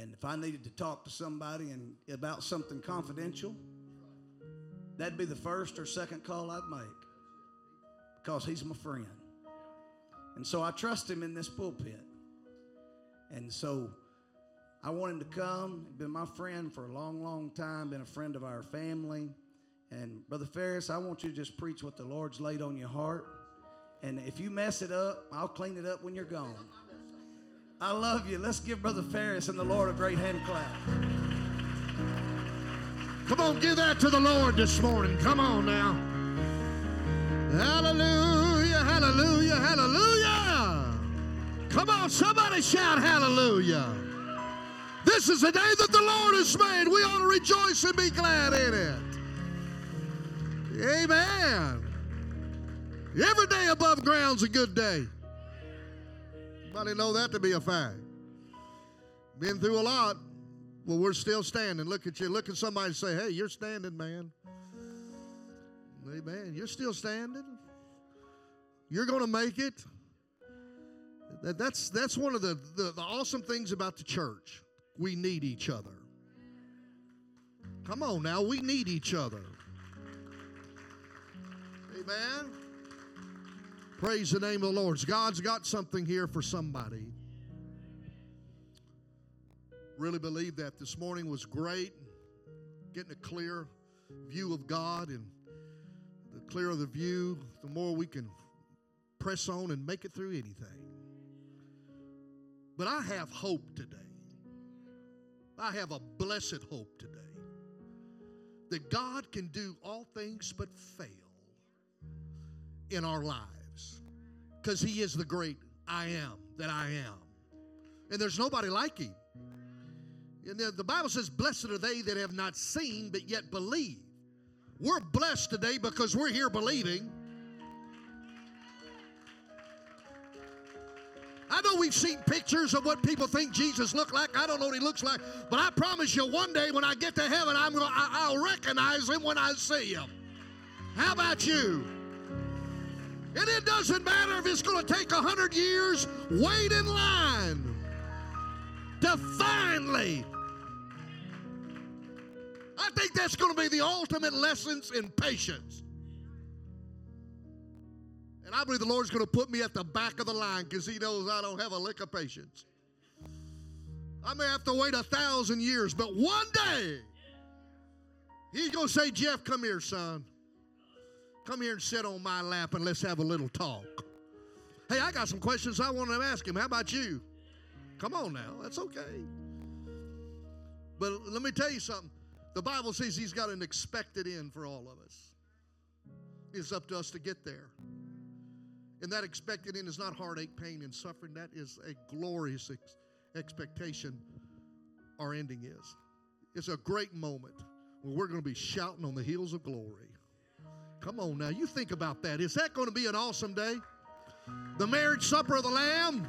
And if I needed to talk to somebody and about something confidential, that'd be the first or second call I'd make because he's my friend. And so I trust him in this pulpit. And so I want him to come. He's been my friend for a long, long time, been a friend of our family. And Brother Ferris, I want you to just preach what the Lord's laid on your heart. And if you mess it up, I'll clean it up when you're gone. I love you. Let's give Brother Ferris and the Lord a great hand clap. Come on, give that to the Lord this morning. Come on now. Hallelujah, hallelujah, hallelujah. Come on, somebody shout hallelujah. This is the day that the Lord has made. We ought to rejoice and be glad in it. Amen. Every day above ground's a good day. Anybody know that to be a fact? Been through a lot. Well, we're still standing. Look at you. Look at somebody and say, hey, you're standing, man. Amen. You're still standing. You're going to make it. That, that's, that's one of the, the, the awesome things about the church. We need each other. Come on now, we need each other. Amen. Praise the name of the Lord. God's got something here for somebody. Really believe that this morning was great. Getting a clear view of God, and the clearer the view, the more we can press on and make it through anything. But I have hope today. I have a blessed hope today that God can do all things but fail in our lives because He is the great I am that I am. And there's nobody like Him. And the, the Bible says, Blessed are they that have not seen but yet believe. We're blessed today because we're here believing. I know we've seen pictures of what people think Jesus looked like. I don't know what he looks like, but I promise you, one day when I get to heaven, I'm gonna, I, I'll recognize him when I see him. How about you? And it doesn't matter if it's going to take a hundred years. Wait in line to finally. I think that's going to be the ultimate lessons in patience. And I believe the Lord's going to put me at the back of the line because He knows I don't have a lick of patience. I may have to wait a thousand years, but one day He's going to say, Jeff, come here, son. Come here and sit on my lap and let's have a little talk. Hey, I got some questions I want to ask him. How about you? Come on now, that's okay. But let me tell you something. The Bible says He's got an expected end for all of us. It's up to us to get there. And that expected end is not heartache, pain, and suffering. That is a glorious ex- expectation our ending is. It's a great moment when we're going to be shouting on the hills of glory. Come on now, you think about that. Is that going to be an awesome day? The marriage supper of the Lamb.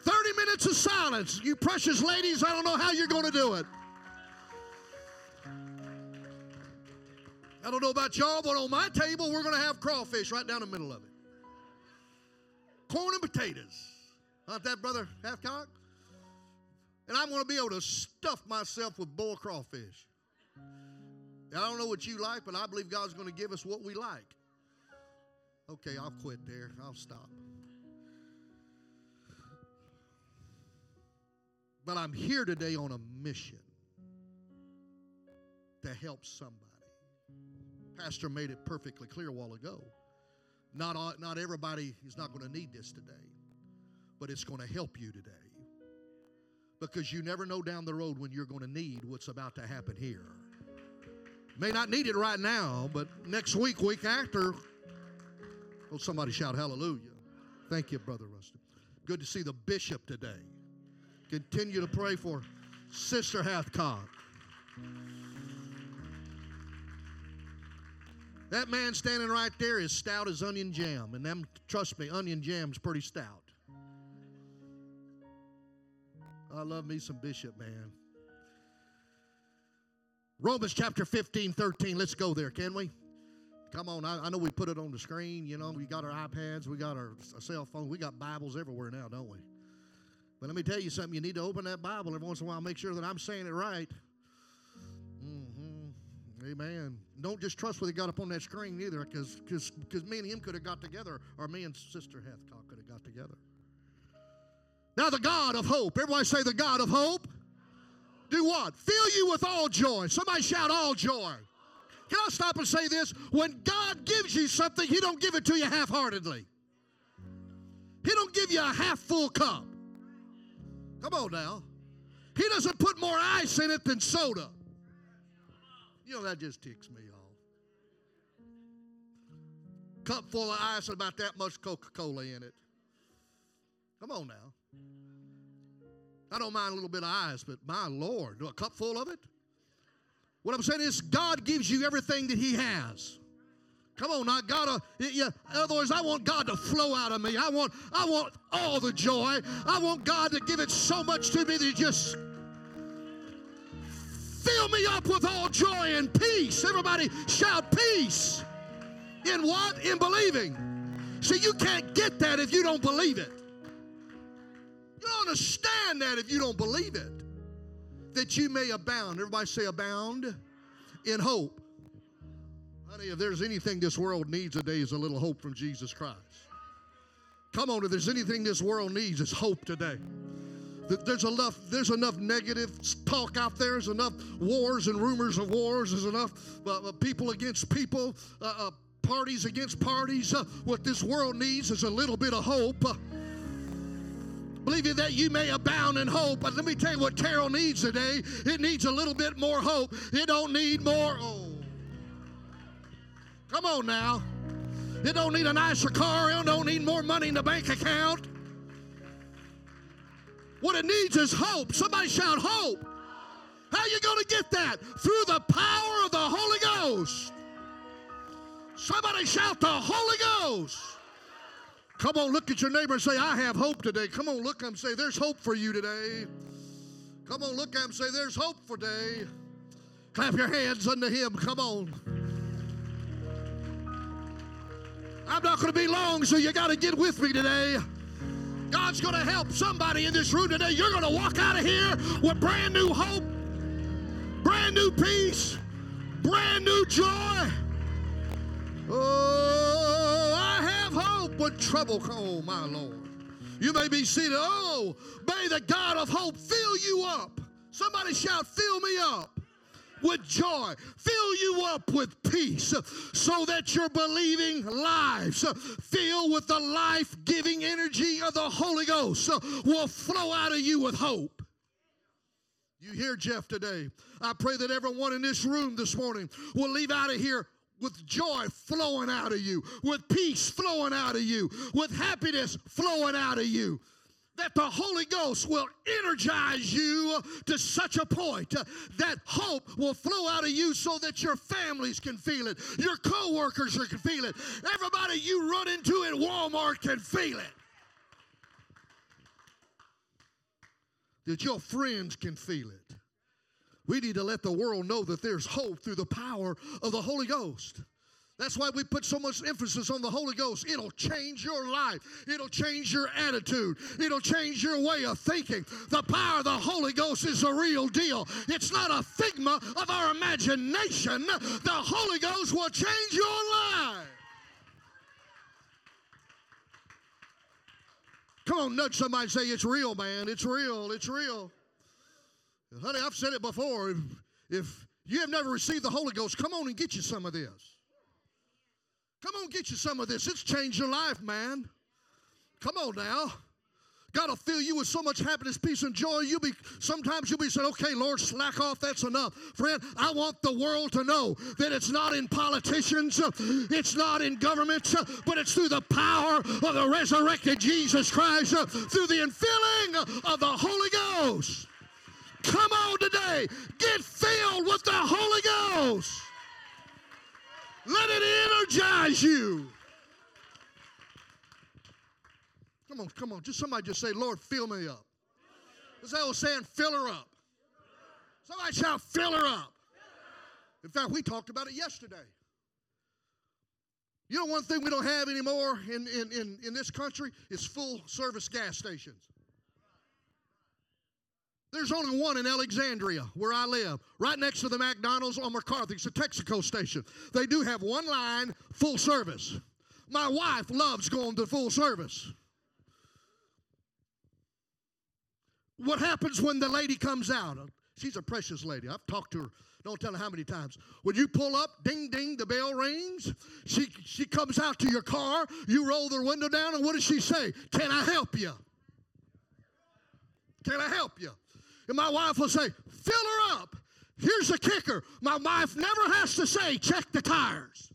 30 minutes of silence. You precious ladies, I don't know how you're going to do it. I don't know about y'all, but on my table, we're going to have crawfish right down the middle of it corn and potatoes. Not that, brother Hathcock? And I'm going to be able to stuff myself with boiled crawfish. I don't know what you like, but I believe God's going to give us what we like. Okay, I'll quit there. I'll stop. But I'm here today on a mission to help somebody. Pastor made it perfectly clear a while ago. Not, all, not everybody is not going to need this today, but it's going to help you today. Because you never know down the road when you're going to need what's about to happen here. May not need it right now, but next week, week after, oh, somebody shout hallelujah. Thank you, Brother Rustin. Good to see the bishop today. Continue to pray for Sister Hathcock. That man standing right there is stout as onion jam. And them, trust me, onion jam's pretty stout. I love me some Bishop, man. Romans chapter 15, 13. Let's go there, can we? Come on. I, I know we put it on the screen. You know, we got our iPads, we got our, our cell phone, we got Bibles everywhere now, don't we? But let me tell you something. You need to open that Bible every once in a while. Make sure that I'm saying it right. Mm-hmm. Amen. Don't just trust what he got up on that screen either, because because me and him could have got together, or me and Sister Hathcock could have got together. Now the God of hope. Everybody say the God of hope. Do what? Fill you with all joy. Somebody shout all joy. Can I stop and say this? When God gives you something, He don't give it to you half-heartedly. He don't give you a half full cup. Come on now. He doesn't put more ice in it than soda. You know, that just ticks me off. Cup full of ice and about that much Coca Cola in it. Come on now. I don't mind a little bit of ice, but my Lord, do a cup full of it? What I'm saying is, God gives you everything that He has. Come on, I gotta. Yeah. In other words, I want God to flow out of me. I want, I want all the joy. I want God to give it so much to me that just fill me up with all joy and peace. Everybody shout peace. In what? In believing. See, you can't get that if you don't believe it. You don't understand that if you don't believe it. That you may abound. Everybody say abound in hope. Honey, if there's anything this world needs today is a little hope from Jesus Christ. Come on, if there's anything this world needs, it's hope today. There's enough, there's enough negative talk out there. There's enough wars and rumors of wars. There's enough uh, uh people against people, uh, uh, parties against parties. Uh, what this world needs is a little bit of hope. Believing that you may abound in hope. But let me tell you what Terrell needs today. It needs a little bit more hope. It don't need more. Oh. Come on now. It don't need a nicer car. It don't need more money in the bank account. What it needs is hope. Somebody shout hope. How you going to get that? Through the power of the Holy Ghost. Somebody shout the Holy Ghost. Come on, look at your neighbor and say, I have hope today. Come on, look at him say, There's hope for you today. Come on, look at him say, There's hope for today. Clap your hands unto him. Come on. I'm not going to be long, so you got to get with me today. God's going to help somebody in this room today. You're going to walk out of here with brand new hope, brand new peace, brand new joy. Oh, when trouble comes, oh, my Lord. You may be seated. Oh, may the God of hope fill you up. Somebody shout, fill me up with joy, fill you up with peace, so that your believing lives, filled with the life giving energy of the Holy Ghost, will flow out of you with hope. You hear Jeff today. I pray that everyone in this room this morning will leave out of here with joy flowing out of you, with peace flowing out of you, with happiness flowing out of you that the Holy Ghost will energize you to such a point that hope will flow out of you so that your families can feel it, your coworkers can feel it, everybody you run into at Walmart can feel it. That your friends can feel it. We need to let the world know that there's hope through the power of the Holy Ghost. That's why we put so much emphasis on the Holy Ghost. It'll change your life. It'll change your attitude. It'll change your way of thinking. The power of the Holy Ghost is a real deal. It's not a figment of our imagination. The Holy Ghost will change your life. Come on, nudge somebody and say, It's real, man. It's real. It's real. Honey, I've said it before. If, if you have never received the Holy Ghost, come on and get you some of this. Come on, get you some of this. It's changed your life, man. Come on now. God will fill you with so much happiness, peace, and joy. You'll be sometimes you'll be saying, okay, Lord, slack off, that's enough. Friend, I want the world to know that it's not in politicians, it's not in governments, but it's through the power of the resurrected Jesus Christ, through the infilling of the Holy Ghost. Come on today, get filled with the Holy Ghost. Let it energize you. Come on, come on. Just somebody just say, Lord, fill me up. I was saying, fill her up. Somebody shout, fill her up. In fact, we talked about it yesterday. You know, one thing we don't have anymore in, in, in, in this country is full service gas stations. There's only one in Alexandria where I live, right next to the McDonald's on McCarthy. It's a Texaco station. They do have one line, full service. My wife loves going to full service. What happens when the lady comes out? She's a precious lady. I've talked to her, don't tell her how many times. When you pull up, ding ding, the bell rings. She she comes out to your car, you roll the window down, and what does she say? Can I help you? Can I help you? And my wife will say, fill her up. Here's the kicker. My wife never has to say, check the tires.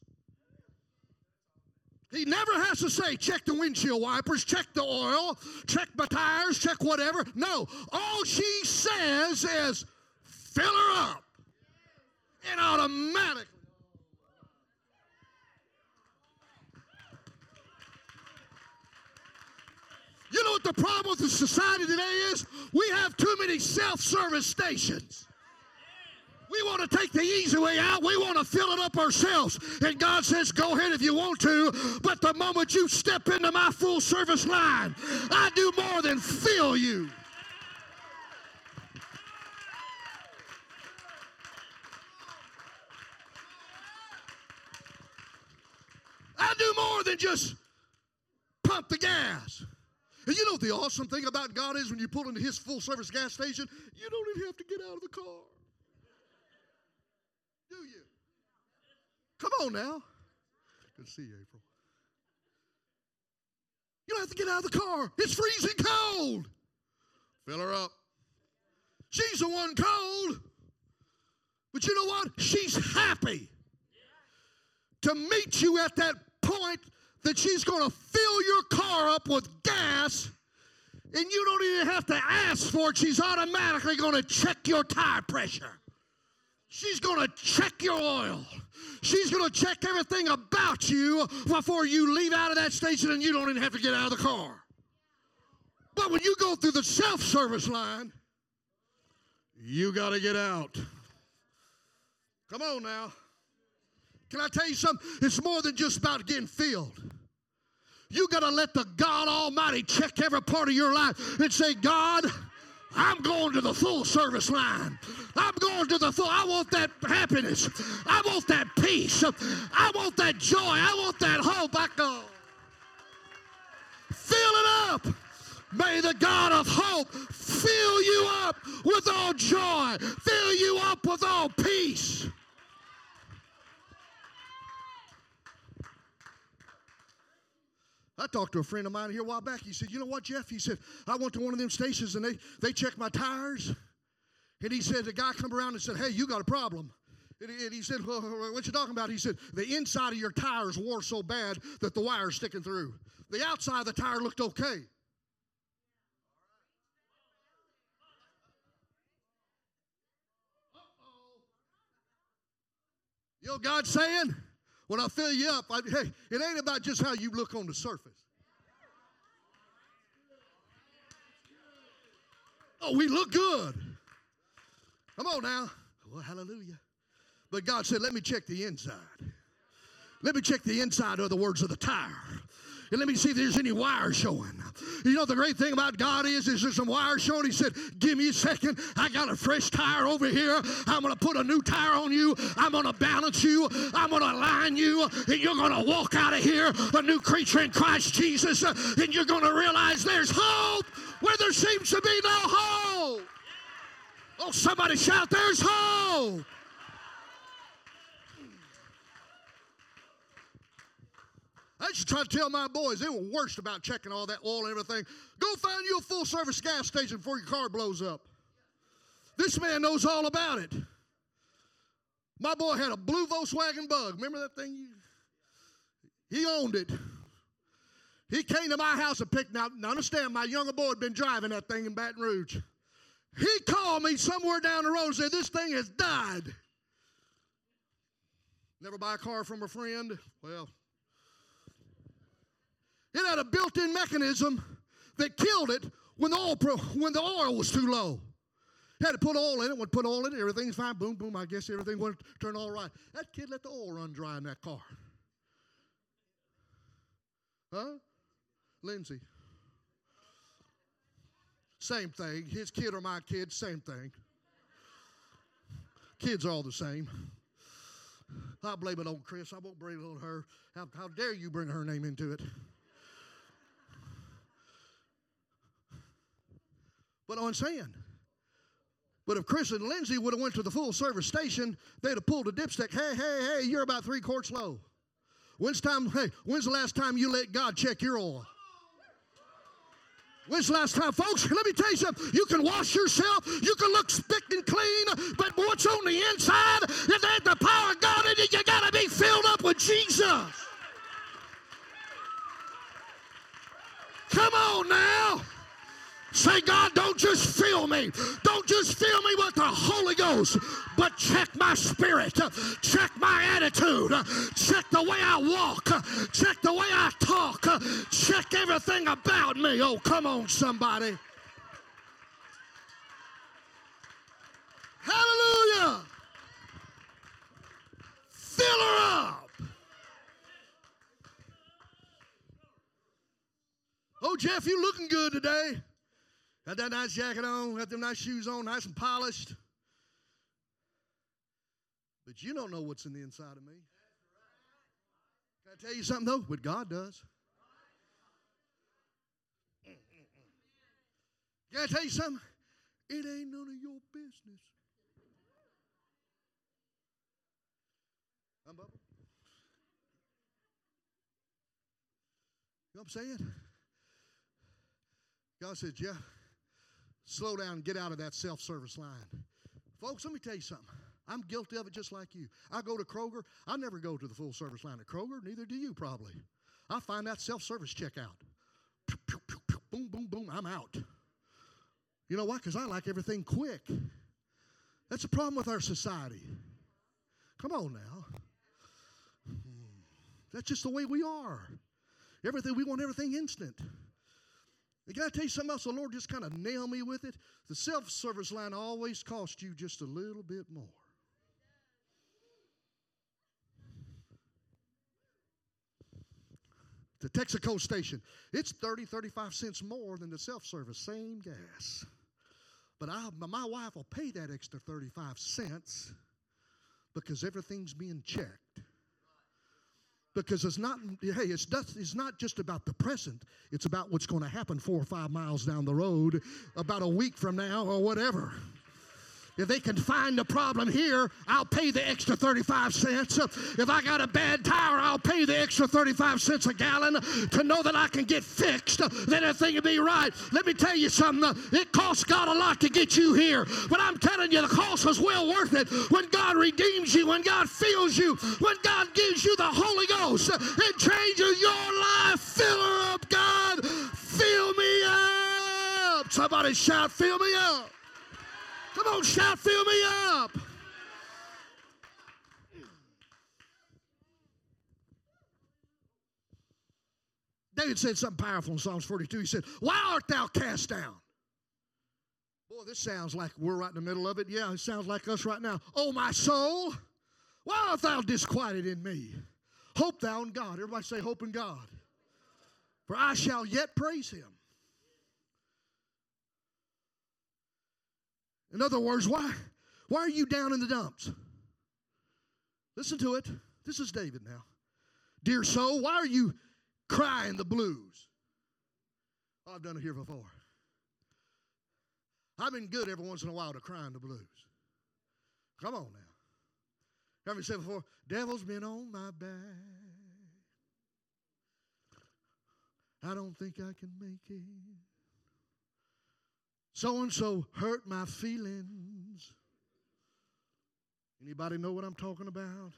He never has to say, check the windshield wipers, check the oil, check my tires, check whatever. No, all she says is, fill her up. And automatically. You know what the problem with the society today is? We have too many self service stations. We want to take the easy way out. We want to fill it up ourselves. And God says, go ahead if you want to. But the moment you step into my full service line, I do more than fill you. I do more than just pump the gas. And you know the awesome thing about God is when you pull into His full service gas station, you don't even have to get out of the car. Do you? Come on now. Good to see you, April. You don't have to get out of the car. It's freezing cold. Fill her up. She's the one cold. But you know what? She's happy to meet you at that point that she's going to fill your car up with gas and you don't even have to ask for it. She's automatically going to check your tire pressure. She's going to check your oil. She's going to check everything about you before you leave out of that station and you don't even have to get out of the car. But when you go through the self service line, you got to get out. Come on now. Can I tell you something? It's more than just about getting filled. You got to let the God Almighty check every part of your life and say, God, I'm going to the full service line. I'm going to the full. I want that happiness. I want that peace. I want that joy. I want that hope. I go. Fill it up. May the God of hope fill you up with all joy, fill you up with all peace. I talked to a friend of mine here a while back. He said, You know what, Jeff? He said, I went to one of them stations and they, they checked my tires. And he said, The guy come around and said, Hey, you got a problem. And he, said, well, What you talking about? He said, The inside of your tires wore so bad that the wire's sticking through. The outside of the tire looked okay. You know God's saying? When I fill you up, I, hey, it ain't about just how you look on the surface. Oh, we look good. Come on now. Well, hallelujah. But God said, let me check the inside. Let me check the inside of the words of the tire and let me see if there's any wires showing. You know, the great thing about God is, is there's some wires showing. He said, Give me a second. I got a fresh tire over here. I'm going to put a new tire on you. I'm going to balance you. I'm going to align you. And you're going to walk out of here a new creature in Christ Jesus. And you're going to realize there's hope where there seems to be no hope. Oh, somebody shout, There's hope. I to try to tell my boys they were worst about checking all that oil and everything. Go find you a full service gas station before your car blows up. This man knows all about it. My boy had a blue Volkswagen bug. Remember that thing? He owned it. He came to my house and picked out. Now understand, my younger boy had been driving that thing in Baton Rouge. He called me somewhere down the road and said, This thing has died. Never buy a car from a friend? Well, it had a built-in mechanism that killed it when the oil, when the oil was too low. It Had to put oil in it. Would put oil in it. Everything's fine. Boom, boom. I guess everything would turn all right. That kid let the oil run dry in that car. Huh? Lindsay. Same thing. His kid or my kid, same thing. Kids are all the same. I'll blame it on Chris. I won't blame it on her. How, how dare you bring her name into it? But I'm saying, but if Chris and Lindsay would have went to the full service station, they'd have pulled a dipstick. Hey, hey, hey, you're about three quarts low. When's time? Hey, when's the last time you let God check your oil? When's the last time, folks? Let me tell you something. You can wash yourself, you can look spick and clean, but what's on the inside, if there's the power of God in you, you got to be filled up with Jesus. Come on now. Say, God, don't just fill me. Don't just fill me with the Holy Ghost, but check my spirit, check my attitude, check the way I walk, check the way I talk, check everything about me. Oh, come on, somebody. Hallelujah. Fill her up. Oh, Jeff, you looking good today. Got that nice jacket on, got them nice shoes on, nice and polished. But you don't know what's in the inside of me. Can I tell you something though? What God does. Can I tell you something? It ain't none of your business. I'm Bubba. You know what I'm saying? God said, Jeff, slow down and get out of that self service line. Folks, let me tell you something. I'm guilty of it just like you. I go to Kroger. I never go to the full service line at Kroger. Neither do you, probably. I find that self service checkout. Boom, boom, boom. I'm out. You know why? Because I like everything quick. That's a problem with our society. Come on now. Hmm. That's just the way we are. Everything we want everything instant. And can I tell you something else? The Lord just kind of nailed me with it. The self service line always costs you just a little bit more. The Texaco station, it's 30, 35 cents more than the self service, same gas. But I, my wife will pay that extra 35 cents because everything's being checked because it's not hey it's, it's not just about the present. It's about what's going to happen four or five miles down the road about a week from now or whatever if they can find the problem here, I'll pay the extra 35 cents. If I got a bad tire, I'll pay the extra 35 cents a gallon to know that I can get fixed, then everything will be right. Let me tell you something. It costs God a lot to get you here, but I'm telling you, the cost is well worth it. When God redeems you, when God fills you, when God gives you the Holy Ghost, it changes your life. Fill her up, God. Fill me up. Somebody shout, fill me up. Come on, shout, fill me up. David said something powerful in Psalms 42. He said, Why art thou cast down? Boy, this sounds like we're right in the middle of it. Yeah, it sounds like us right now. Oh, my soul, why art thou disquieted in me? Hope thou in God. Everybody say, Hope in God. For I shall yet praise him. In other words, why, why are you down in the dumps? Listen to it. This is David now. Dear soul, why are you crying the blues? Oh, I've done it here before. I've been good every once in a while to crying the blues. Come on now. Have you said before? Devil's been on my back. I don't think I can make it. So and so hurt my feelings. Anybody know what I'm talking about?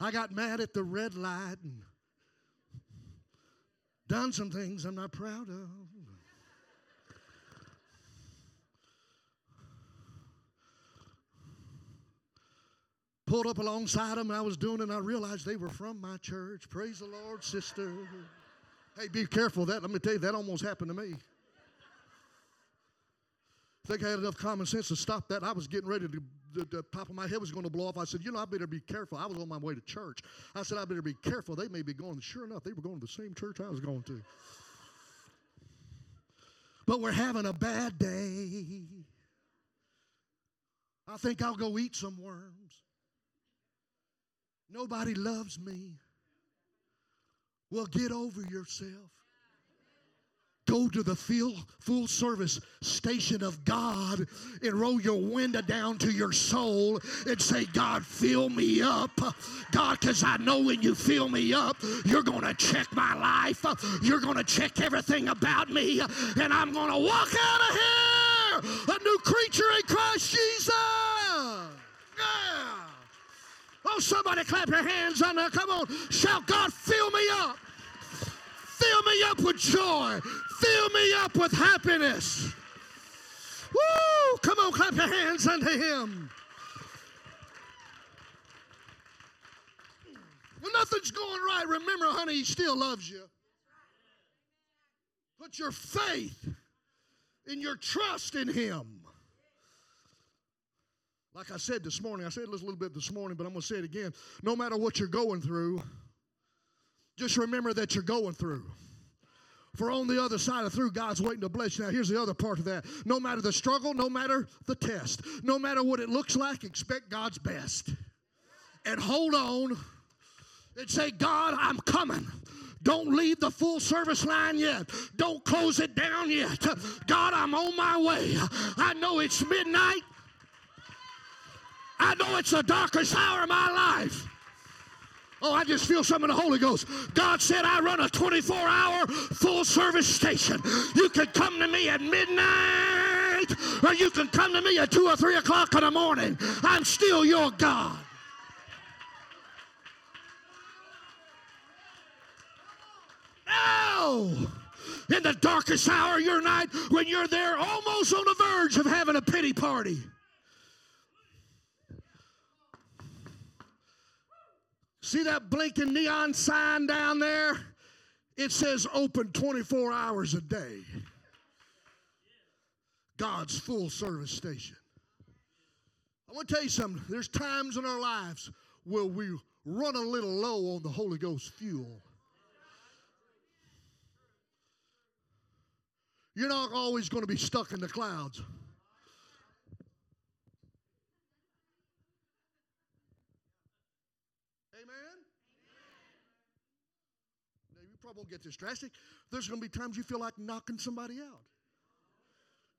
I got mad at the red light and done some things I'm not proud of. Pulled up alongside them and I was doing it and I realized they were from my church. Praise the Lord, sister. Hey, be careful that. Let me tell you, that almost happened to me. I think I had enough common sense to stop that. I was getting ready to, the, the top of my head was going to blow off. I said, you know, I better be careful. I was on my way to church. I said, I better be careful. They may be going. Sure enough, they were going to the same church I was going to. but we're having a bad day. I think I'll go eat some worms. Nobody loves me. Well, get over yourself. Go to the full, full service station of God and roll your window down to your soul and say, God, fill me up. God, because I know when you fill me up, you're going to check my life. You're going to check everything about me. And I'm going to walk out of here a new creature in Christ Jesus. Yeah. Oh, somebody clap your hands on there. Come on. Shout, God, fill me up. Fill me up with joy. Fill me up with happiness. Woo! Come on, clap your hands unto him. When nothing's going right, remember, honey, he still loves you. Put your faith in your trust in him. Like I said this morning, I said this a little bit this morning, but I'm going to say it again. No matter what you're going through, just remember that you're going through. For on the other side of through, God's waiting to bless you. Now, here's the other part of that. No matter the struggle, no matter the test, no matter what it looks like, expect God's best. And hold on and say, God, I'm coming. Don't leave the full service line yet. Don't close it down yet. God, I'm on my way. I know it's midnight. I know it's the darkest hour of my life. Oh, I just feel something in the Holy Ghost. God said, I run a 24 hour full service station. You can come to me at midnight, or you can come to me at 2 or 3 o'clock in the morning. I'm still your God. Oh! In the darkest hour of your night, when you're there almost on the verge of having a pity party. See that blinking neon sign down there? It says open 24 hours a day. God's full service station. I want to tell you something. There's times in our lives where we run a little low on the Holy Ghost fuel. You're not always going to be stuck in the clouds. Amen? Probably won't get this drastic. There's going to be times you feel like knocking somebody out.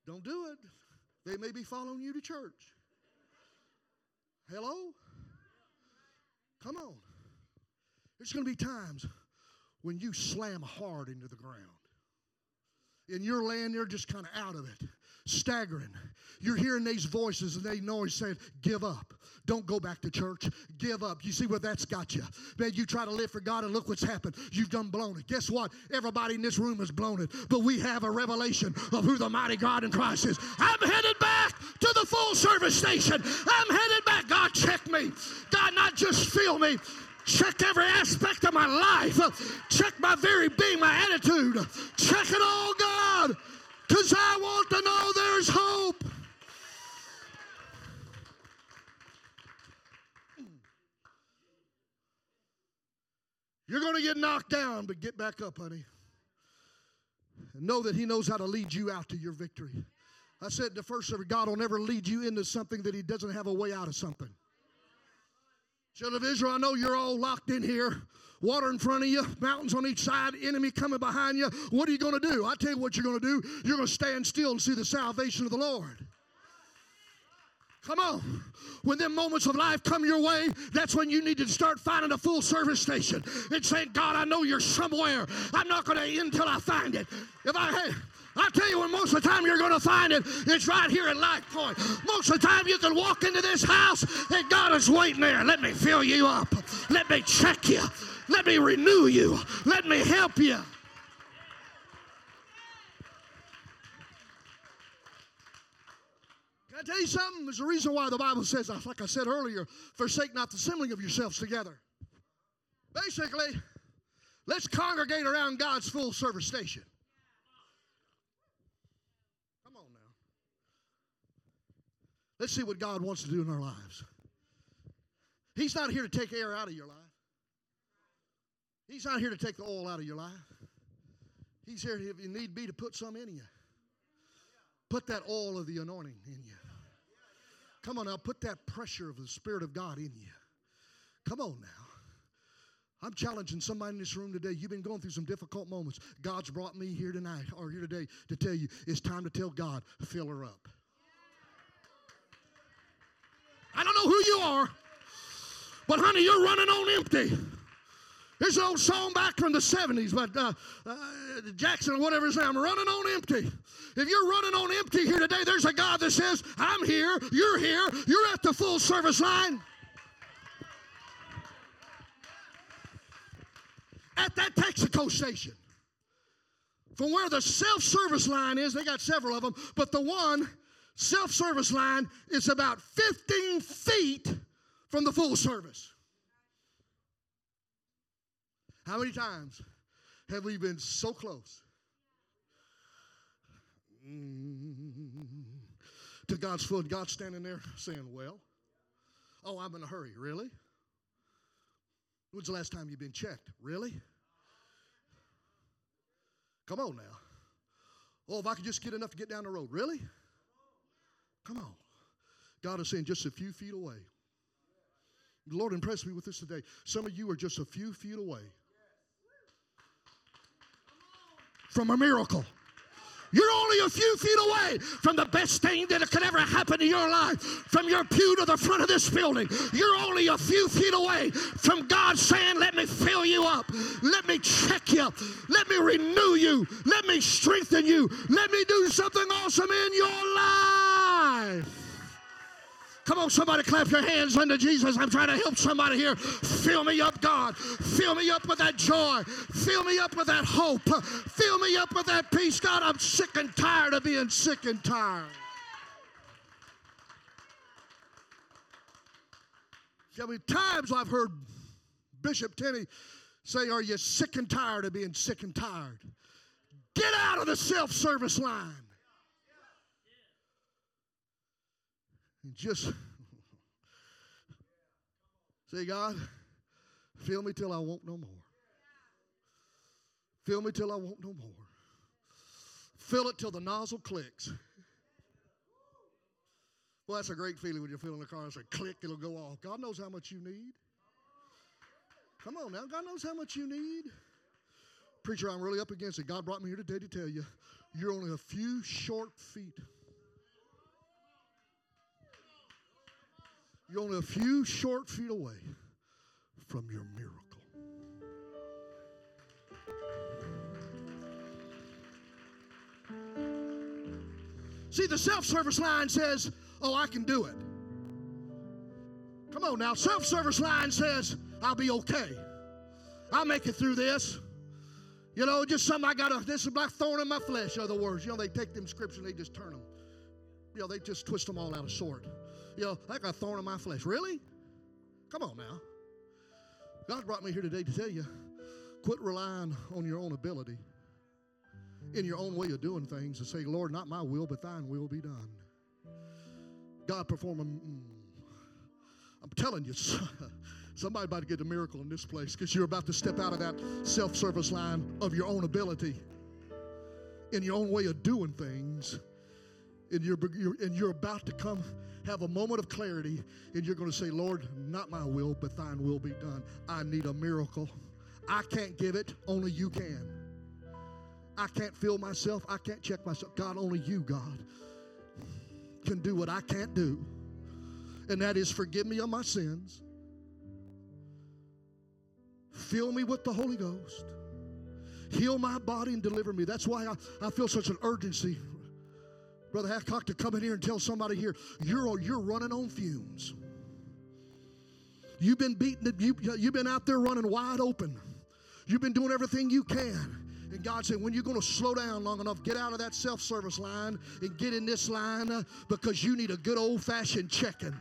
Don't do it. They may be following you to church. Hello? Come on. There's going to be times when you slam hard into the ground. And you're laying there just kind of out of it, staggering. You're hearing these voices and they know saying, Give up. Don't go back to church. Give up. You see where that's got you. Man, you try to live for God and look what's happened. You've done blown it. Guess what? Everybody in this room has blown it. But we have a revelation of who the mighty God in Christ is. I'm headed back to the full service station. I'm headed back. God, check me. God, not just feel me. Check every aspect of my life. Check my very being, my attitude. Check it all, God, because I want to know there's hope. You're going to get knocked down, but get back up, honey. And know that He knows how to lead you out to your victory. I said the first service, God will never lead you into something that He doesn't have a way out of something. Children of Israel, I know you're all locked in here. Water in front of you, mountains on each side, enemy coming behind you. What are you going to do? I tell you what you're going to do. You're going to stand still and see the salvation of the Lord. Come on. When them moments of life come your way, that's when you need to start finding a full service station and saying, God, I know you're somewhere. I'm not going to end until I find it. If I I tell you when most of the time you're going to find it, it's right here at Life Point. Most of the time you can walk into this house and God is waiting there. Let me fill you up. Let me check you. Let me renew you. Let me help you. Can I tell you something? There's a reason why the Bible says, like I said earlier, forsake not the assembling of yourselves together. Basically, let's congregate around God's full service station. Come on now. Let's see what God wants to do in our lives. He's not here to take air out of your life. He's not here to take the oil out of your life. He's here, if you need be, to put some in you. Put that oil of the anointing in you. Come on now, put that pressure of the Spirit of God in you. Come on now. I'm challenging somebody in this room today. You've been going through some difficult moments. God's brought me here tonight or here today to tell you it's time to tell God, fill her up. Don't know who you are, but honey, you're running on empty. There's an old song back from the 70s, but uh, uh, Jackson or whatever his name, I'm running on empty. If you're running on empty here today, there's a God that says, I'm here, you're here, you're at the full service line. At that Texaco station, from where the self service line is, they got several of them, but the one self service line is about 15 feet from the full service. How many times have we been so close to God's foot? God standing there saying, Well, oh, I'm in a hurry. Really? When's the last time you've been checked? Really? Come on now. Oh, if I could just get enough to get down the road. Really? Come on. God is saying just a few feet away. Lord impressed me with this today. Some of you are just a few feet away from a miracle. You're only a few feet away from the best thing that could ever happen in your life. From your pew to the front of this building, you're only a few feet away from God saying, Let me fill you up. Let me check you. Let me renew you. Let me strengthen you. Let me do something awesome in your life. Come on, somebody clap your hands unto Jesus. I'm trying to help somebody here. Fill me up, God. Fill me up with that joy. Fill me up with that hope. Fill me up with that peace. God, I'm sick and tired of being sick and tired. How many times I've heard Bishop Tenney say, Are you sick and tired of being sick and tired? Get out of the self service line. And just say, God, fill me till I won't no more. Fill me till I won't no more. Fill it till the nozzle clicks. Well, that's a great feeling when you're filling the car and say, click, it'll go off. God knows how much you need. Come on now, God knows how much you need. Preacher, I'm really up against it. God brought me here today to tell you, you're only a few short feet You're only a few short feet away from your miracle. See, the self service line says, Oh, I can do it. Come on now. Self service line says, I'll be okay. I'll make it through this. You know, just something I got to, this is like thorn in my flesh, other words. You know, they take them scriptures and they just turn them. You know, they just twist them all out of sort you know, got a thorn in my flesh. Really? Come on now. God brought me here today to tell you quit relying on your own ability in your own way of doing things and say, Lord, not my will, but thine will be done. God perform a. Mm, I'm telling you, somebody about to get a miracle in this place because you're about to step out of that self service line of your own ability in your own way of doing things. And you're, you're, and you're about to come have a moment of clarity and you're going to say, Lord, not my will, but thine will be done. I need a miracle. I can't give it, only you can. I can't feel myself, I can't check myself. God, only you, God, can do what I can't do. And that is forgive me of my sins. Fill me with the Holy Ghost. Heal my body and deliver me. That's why I, I feel such an urgency Brother Hathcock, to come in here and tell somebody here, you're, you're running on fumes. You've been beating it, you, you've been out there running wide open. You've been doing everything you can. And God said, when you're going to slow down long enough, get out of that self service line and get in this line uh, because you need a good old fashioned checking.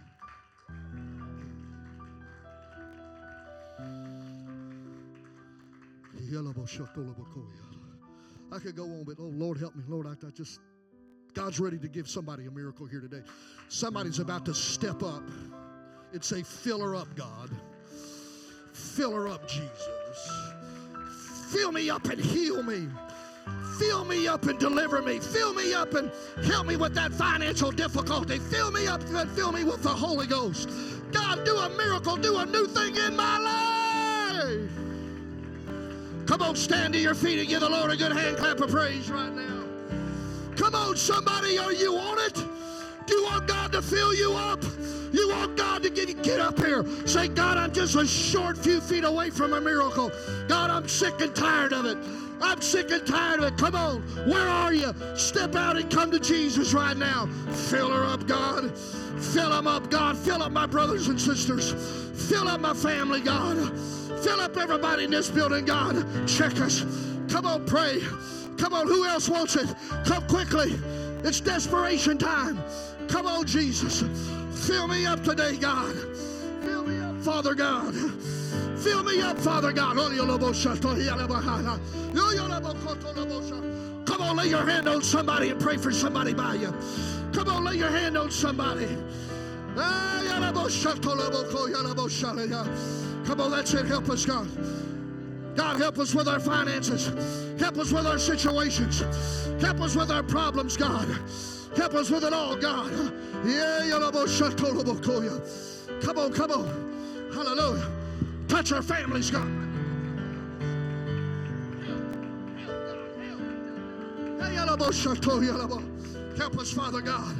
I could go on, but oh Lord, help me. Lord, I, I just God's ready to give somebody a miracle here today. Somebody's about to step up and say, Fill her up, God. Fill her up, Jesus. Fill me up and heal me. Fill me up and deliver me. Fill me up and help me with that financial difficulty. Fill me up and fill me with the Holy Ghost. God, do a miracle, do a new thing in my life. Come on, stand to your feet and give the Lord a good hand clap of praise right now. Come on, somebody, are you on it? Do you want God to fill you up? You want God to get, get up here. Say, God, I'm just a short few feet away from a miracle. God, I'm sick and tired of it. I'm sick and tired of it. Come on. Where are you? Step out and come to Jesus right now. Fill her up, God. Fill them up, God. Fill up my brothers and sisters. Fill up my family, God. Fill up everybody in this building, God. Check us. Come on, pray. Come on, who else wants it? Come quickly. It's desperation time. Come on, Jesus. Fill me up today, God. Fill me up, Father God. Fill me up, Father God. Oh, Come on, lay your hand on somebody and pray for somebody by you. Come on, lay your hand on somebody. Ah, Come on, that's it. Help us, God. God, help us with our finances. Help us with our situations. Help us with our problems, God. Help us with it all, God. Come on, come on. Hallelujah. Touch our families, God. Help us, Father God.